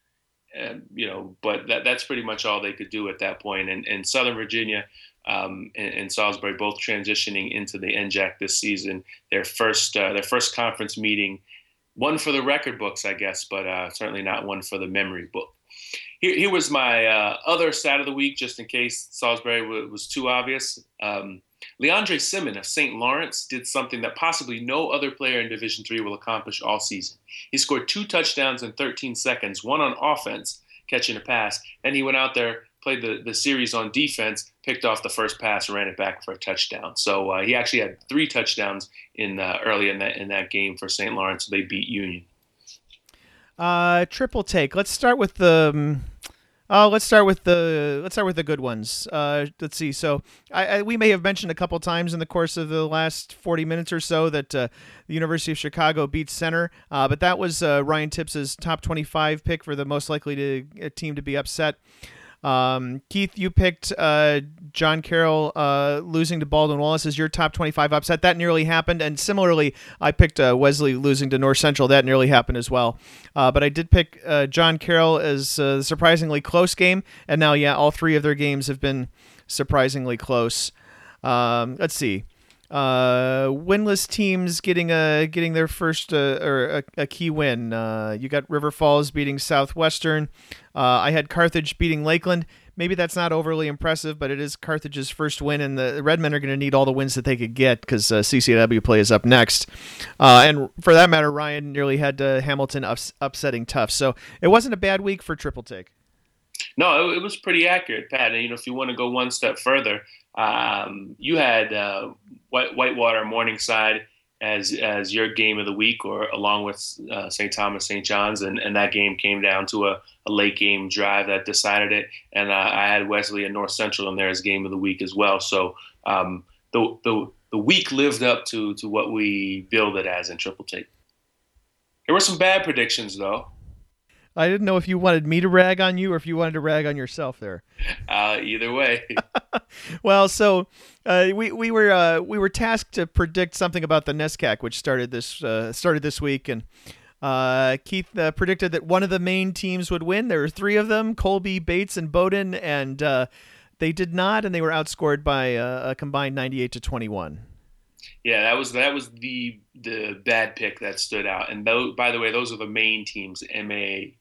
And, you know, but that, that's pretty much all they could do at that point. And, and Southern Virginia um, and, and, Salisbury both transitioning into the NJAC this season. Their first uh, their first conference meeting, one for the record books, I guess, but uh, certainly not one for the memory book. Here, here was my uh, other stat of the week, just in case Salisbury w- was too obvious. Um, Leandre Simon of St. Lawrence did something that possibly no other player in Division Three will accomplish all season. He scored two touchdowns in 13 seconds, one on offense, catching a pass, and he went out there, played the, the series on defense, picked off the first pass, ran it back for a touchdown. So uh, he actually had three touchdowns in uh, early in that in that game for St. Lawrence. They beat Union. Uh, triple take. Let's start with the. Uh, let's start with the let's start with the good ones. Uh, let's see. So I, I, we may have mentioned a couple times in the course of the last 40 minutes or so that uh, the University of Chicago beats Centre, but that was Ryan Tipps's top 25 pick for the most likely to, team to be upset. Um, Keith, you picked uh, John Carroll uh, losing to Baldwin Wallace as your top 25 upset. That nearly happened. And similarly, I picked uh, Wesley losing to North Central. That nearly happened as well. Uh, but I did pick uh, John Carroll as a surprisingly close game. And now, yeah, all three of their games have been surprisingly close. Um, let's see uh, winless teams getting a getting their first uh, or a, a, key win. Uh, you got River Falls beating Southwestern. Uh, I had Carthage beating Lakeland. Maybe that's not overly impressive, but it is Carthage's first win, and the Redmen are going to need all the wins that they could get because uh, CCW play is up next. Uh, and for that matter, Ryan nearly had Hamilton ups- upsetting Tufts. So it wasn't a bad week for Triple Take. No, it, it was pretty accurate, Pat. And you know, if you want to go one step further, um, you had uh, White, Whitewater, Morningside, as as your game of the week, or along with uh, St. Thomas, St. John's, and, and that game came down to a, a late game drive that decided it. And uh, I had Wesley and North Central in there as game of the week as well. So um, the the the week lived up to to what we billed it as in Triple Take. There were some bad predictions though. I didn't know if you wanted me to rag on you or if you wanted to rag on yourself there. Uh, either way. (laughs) (laughs) well, so uh, we we were uh, we were tasked to predict something about the NESCAC, which started this uh, started this week, and uh, Keith uh, predicted that one of the main teams would win. There were three of them: Colby, Bates, and Bowdoin, and they did not, and they were outscored by a combined ninety-eight to twenty-one. Yeah, that was that was the the bad pick that stood out. And though, by the way, those are the main teams: MA,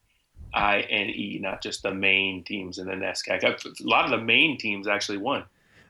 I N E, not just the main teams in the NESCAC. A lot of the main teams actually won.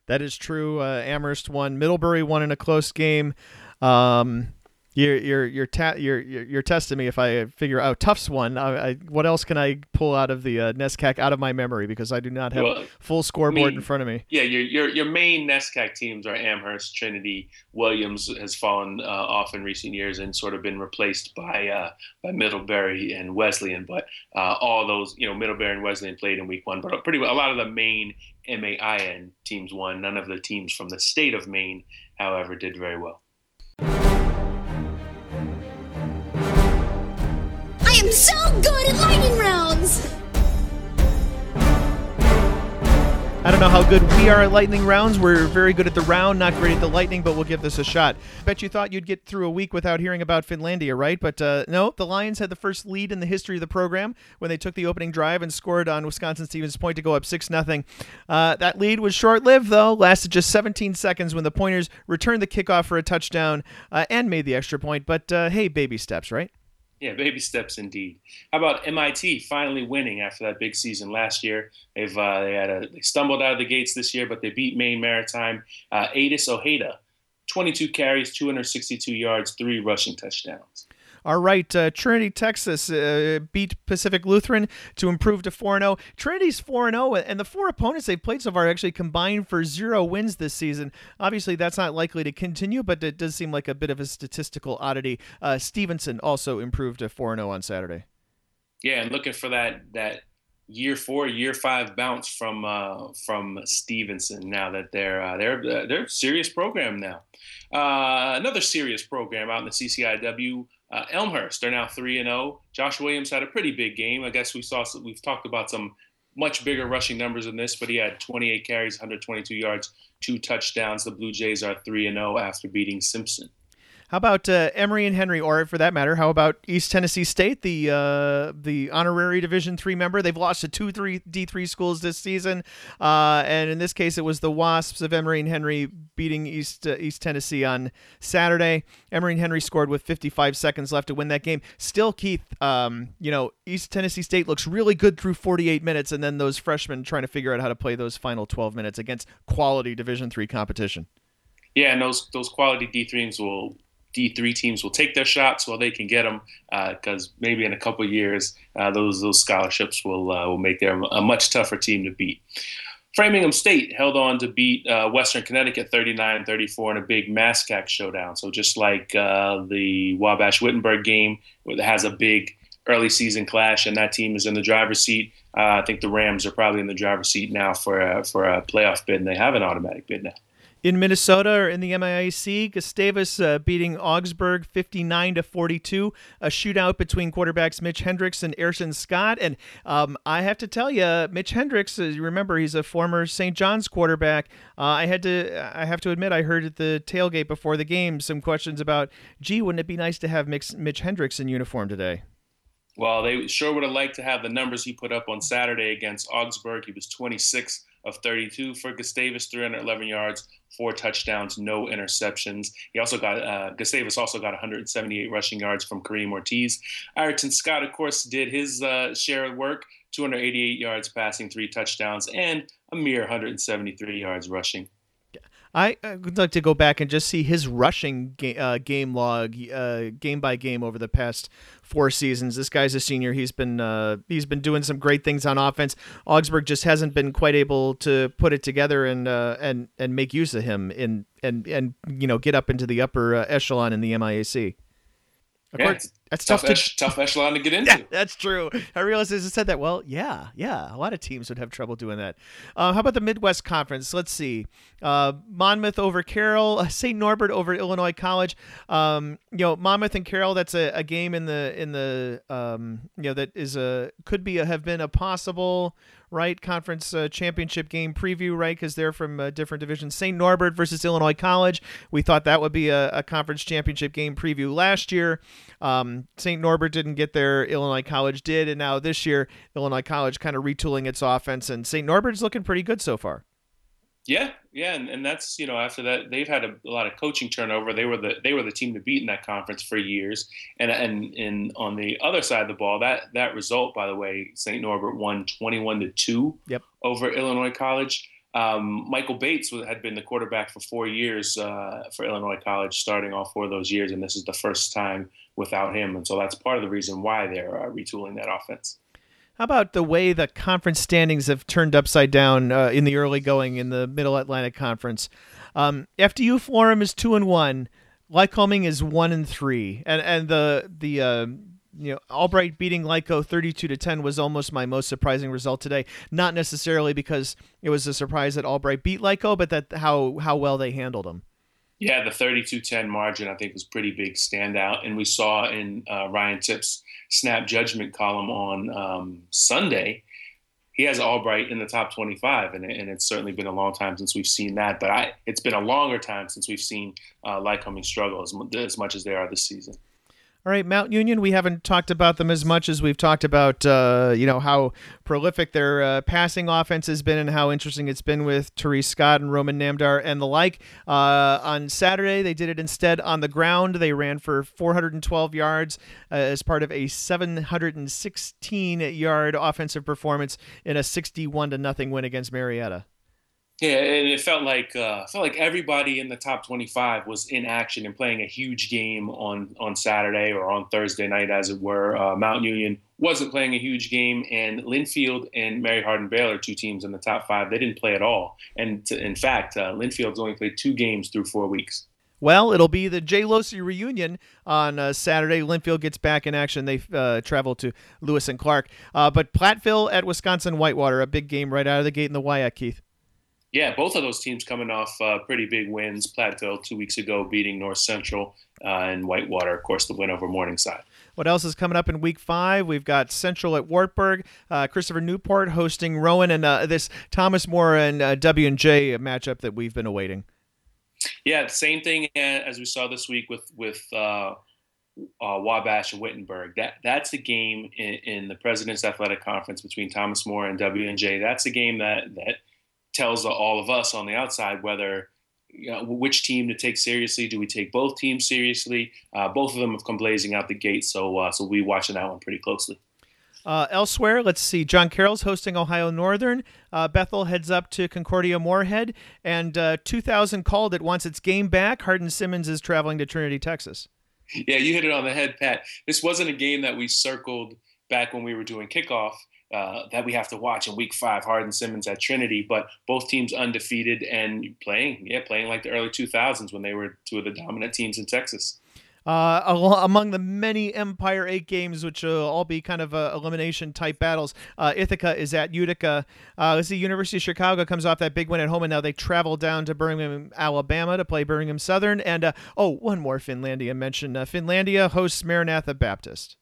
That is true. Uh, Amherst won. Middlebury won in a close game. Um, you're you're you're, ta- you're you're testing me if I figure out Tufts won. I, I, what else can I pull out of the uh, NESCAC out of my memory because I do not have well, full scoreboard I mean, in front of me. Yeah, your your your main NESCAC teams are Amherst, Trinity, Williams has fallen uh, off in recent years and sort of been replaced by uh, by Middlebury and Wesleyan. But uh, all those, you know, Middlebury and Wesleyan played in week one, but pretty well, a lot of the main MAIN teams won. None of the teams from the state of Maine, however, did very well. Am so good at lightning rounds! I don't know how good we are at lightning rounds. We're very good at the round, not great at the lightning, but we'll give this a shot. Bet you thought you'd get through a week without hearing about Finlandia, right? But uh, no, the Lions had the first lead in the history of the program when they took the opening drive and scored on Wisconsin Stevens Point to go up 6 0. Uh, that lead was short lived, though, lasted just 17 seconds when the Pointers returned the kickoff for a touchdown uh, and made the extra point. But uh, hey, baby steps, right? Yeah, baby steps indeed. How about MIT finally winning after that big season last year? They've uh, they had a they stumbled out of the gates this year, but they beat Maine Maritime. Uh, Adis Ojeda, 22 carries, 262 yards, three rushing touchdowns. All right, uh, Trinity, Texas uh, beat Pacific Lutheran to improve to 4 0. Trinity's 4 0, and the four opponents they've played so far actually combined for zero wins this season. Obviously, that's not likely to continue, but it does seem like a bit of a statistical oddity. Uh, Stevenson also improved to 4 0 on Saturday. Yeah, and looking for that that year four, year five bounce from uh, from Stevenson. Now that they're uh, they're uh, they're serious program now. Uh, another serious program out in the CCIW. Uh, Elmhurst, they're now three and zero. Oh. Josh Williams had a pretty big game. I guess we saw we've talked about some much bigger rushing numbers than this, but he had 28 carries, 122 yards, two touchdowns. The Blue Jays are three and zero oh after beating Simpson. How about uh, Emory and Henry, or for that matter, how about East Tennessee State, the uh, the honorary Division three member? They've lost to two three D three schools this season, uh, and in this case, it was the Wasps of Emory and Henry beating East uh, East Tennessee on Saturday. Emory and Henry scored with 55 seconds left to win that game. Still, Keith, um, you know East Tennessee State looks really good through 48 minutes, and then those freshmen trying to figure out how to play those final 12 minutes against quality Division three competition. Yeah, and those those quality D threes will D3 teams will take their shots while they can get them, because uh, maybe in a couple years uh, those those scholarships will uh, will make them a much tougher team to beat. Framingham State held on to beat uh, Western Connecticut 39-34 in a big MASCAC showdown. So just like uh, the Wabash Wittenberg game, it has a big early season clash, and that team is in the driver's seat. Uh, I think the Rams are probably in the driver's seat now for a, for a playoff bid, and they have an automatic bid now in Minnesota or in the MIAC, Gustavus uh, beating Augsburg 59 to 42. A shootout between quarterbacks Mitch Hendricks and Ayrton Scott. And um, I have to tell you, Mitch Hendricks, uh, remember he's a former St. John's quarterback. Uh, I had to, I have to admit, I heard at the tailgate before the game some questions about, gee, wouldn't it be nice to have Mitch, Mitch Hendricks in uniform today? Well, they sure would have liked to have the numbers he put up on Saturday against Augsburg. He was 26 of 32 for Gustavus, 311 yards, four touchdowns, no interceptions. He also got uh, Gustavus also got 178 rushing yards from Kareem Ortiz. Ayrton Scott, of course, did his uh, share of work, 288 yards passing, three touchdowns, and a mere 173 yards rushing. I, I would like to go back and just see his rushing ga- uh, game log, uh, game by game over the past four seasons. This guy's a senior. He's been uh, he's been doing some great things on offense. Augsburg just hasn't been quite able to put it together and uh, and and make use of him in and and you know get up into the upper uh, echelon in the MIAC. Of Yeah, course, that's tough, tough to tough echelon to get into. yeah, that's true. I realized as I said that. Well, yeah, yeah. A lot of teams would have trouble doing that. Uh, how about the Midwest Conference? Let's see. Uh, Monmouth over Carroll. Uh, St. Norbert over Illinois College. Um, you know, Monmouth and Carroll. That's a, a game in the in the um, you know that is a could be a, have been a possible right conference uh, championship game preview right because they're from uh, different divisions. St. Norbert versus Illinois College. We thought that would be a, a conference championship game preview last year. Um, St. Norbert didn't get there. Illinois College did, and now this year Illinois College kind of retooling its offense, and St. Norbert's looking pretty good so far. Yeah, yeah, and, and that's you know after that they've had a, a lot of coaching turnover. They were the they were the team to beat in that conference for years. And and and on the other side of the ball, that that result, by the way, St. Norbert won twenty one to two over Illinois College. Um, Michael Bates had been the quarterback for four years uh, for Illinois College, starting all four of those years, and this is the first time without him. And so that's part of the reason why they're uh, retooling that offense. How about the way the conference standings have turned upside down uh, in the early going in the Middle Atlantic Conference? Um, FDU Florham is two and one. Lycoming is one and three, and and the the uh, you know Albright beating Lyco thirty two to ten was almost my most surprising result today. Not necessarily because it was a surprise that Albright beat Lyco, but that how how well they handled them. Yeah, the 32-10 margin I think was pretty big standout, and we saw in uh, Ryan Tipp's snap judgment column on um, Sunday, he has Albright in the top 25, and, and it's certainly been a long time since we've seen that. But I, it's been a longer time since we've seen uh, Lycoming struggle as, as much as they are this season. All right, Mount Union. We haven't talked about them as much as we've talked about, uh, you know, how prolific their uh, passing offense has been and how interesting it's been with Taurice Scott and Roman Namdar and the like. Uh, on Saturday, they did it instead on the ground. They ran for 412 yards uh, as part of a 716 yard offensive performance in a 61 to nothing win against Marietta. Yeah, and it felt like uh, felt like everybody in the top 25 was in action and playing a huge game on on Saturday or on Thursday night, as it were. Uh, Mount Union wasn't playing a huge game, and Linfield and Mary Hardin Baylor, two teams in the top five, they didn't play at all. And in fact, uh, Linfield's only played two games through four weeks. Well, it'll be the J. Locey reunion on uh, Saturday. Linfield gets back in action. They uh, travel to Lewis and Clark. Uh, but Platteville at Wisconsin Whitewater, a big game right out of the gate in the WIAC, Keith. Yeah, both of those teams coming off uh, pretty big wins. Platteville two weeks ago beating North Central, uh, and Whitewater, of course, the win over Morningside. What else is coming up in week five? We've got Central at Wartburg, uh, Christopher Newport hosting Rowan, and uh, this Thomas More and uh, W and J matchup that we've been awaiting. Yeah, same thing as we saw this week with with uh, uh, Wabash and Wittenberg. That that's a game in, in the President's Athletic Conference between Thomas More and W and J. That's a game that that tells all of us on the outside whether you know, which team to take seriously. Do we take both teams seriously? Uh, both of them have come blazing out the gate, so uh, so we watching that one pretty closely. Uh, elsewhere, let's see. John Carroll's hosting Ohio Northern. Uh, Bethel heads up to Concordia Moorhead, and uh, 2000 called it wants its game back. Hardin Simmons is traveling to Trinity, Texas. Yeah, you hit it on the head, Pat. This wasn't a game that we circled back when we were doing kickoff. Uh, that we have to watch in week five, Hardin Simmons at Trinity, but both teams undefeated and playing, yeah, playing like the early 2000s when they were two of the dominant teams in Texas. Uh, among the many Empire 8 games, which will all be kind of uh, elimination type battles, uh, Ithaca is at Utica. Uh, let's see, University of Chicago comes off that big win at home, and now they travel down to Birmingham, Alabama to play Birmingham Southern. And uh, oh, one more Finlandia mention. Uh, Finlandia hosts Maranatha Baptist.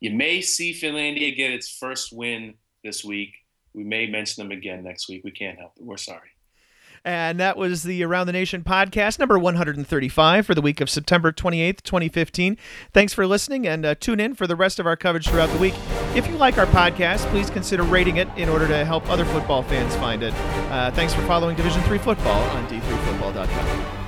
You may see Finlandia get its first win this week. We may mention them again next week. We can't help it. We're sorry. And that was the Around the Nation podcast, number 135 for the week of September 28th, 2015. Thanks for listening and uh, tune in for the rest of our coverage throughout the week. If you like our podcast, please consider rating it in order to help other football fans find it. Uh, thanks for following Division 3 football on d3football.com.